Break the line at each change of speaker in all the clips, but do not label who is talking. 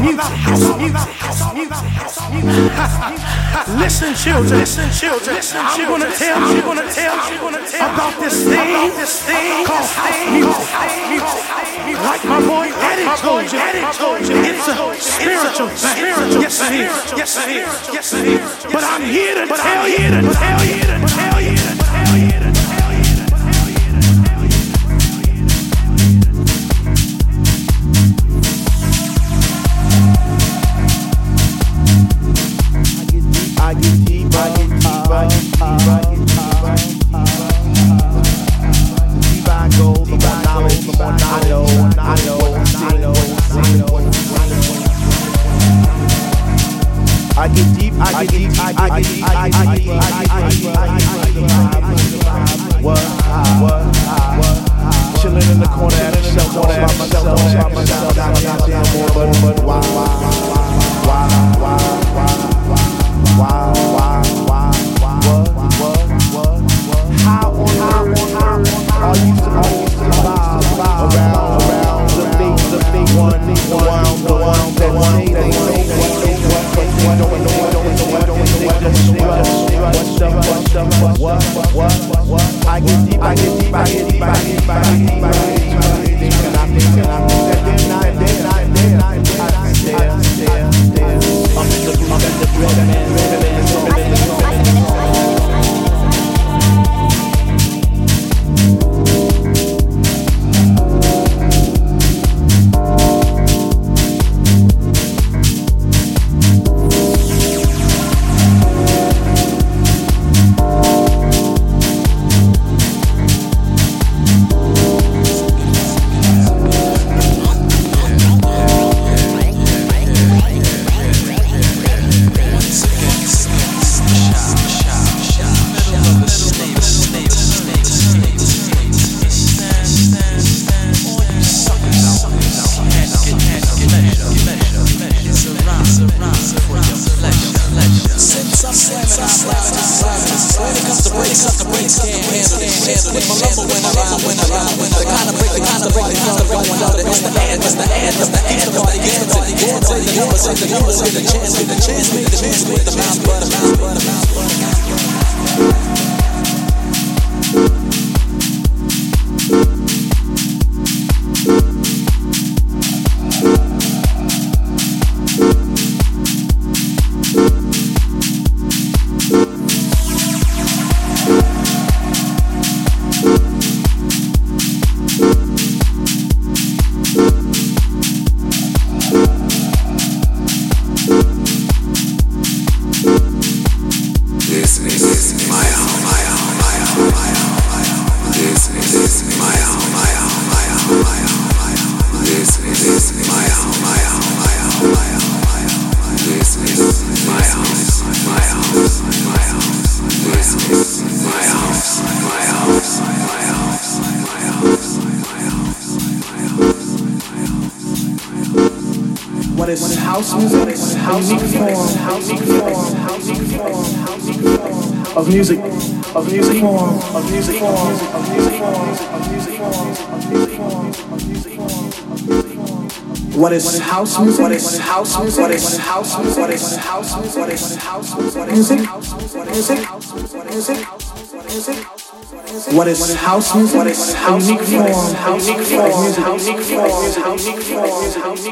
music. Listen, children. Listen, children. Listen, I'm gonna tell you. gonna tell you. gonna tell about this thing. About this thing called house music. House music. Like my boy Eddie told you. Eddie told you. It's a spiritual thing. Yes, it is. Yes, it is. Yes, it is. But I'm here to tell you. To tell you. tell you. I get deep, I get deep, I get deep, I get deep, I get deep, I get get deep. what high, what high. Chilling in the corner at a by myself, by myself, not goddamn why, why, why, why, why, why, why, why, why, what, what, what, what? How on earth are you supposed to survive around, around the the things, the things, the ones, what's up, what's up, what's what, what, I get deep, I get deep, I get deep, I get deep, I get deep, I get deep, thinking, I'm thinking, I'm thinking, I, then I, then I, then I, stare, stare, stare, I'm in the, I'm in the, I'm in the, of music, of music of music of music of music of music of music What is house music? What is house music? What is house music? What is house music? What is house music? Music, music, music, What is house music? What is house music? What is house music? House music? House House music?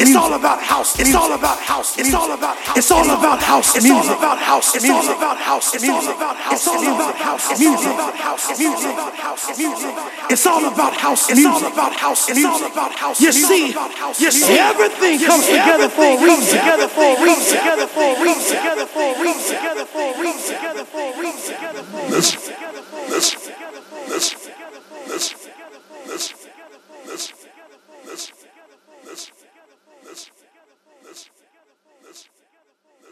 It's all about house. It's all about house. It's all about house. It's all about house. It's all about house. It's all about house. It's all about house. It's all about house. It's all about house. It's all about house. It's all about house. It's all about house. You see, you see, everything comes together for a reason. Together for a reason. Together for a reason. Together for a reason. Together for a reason.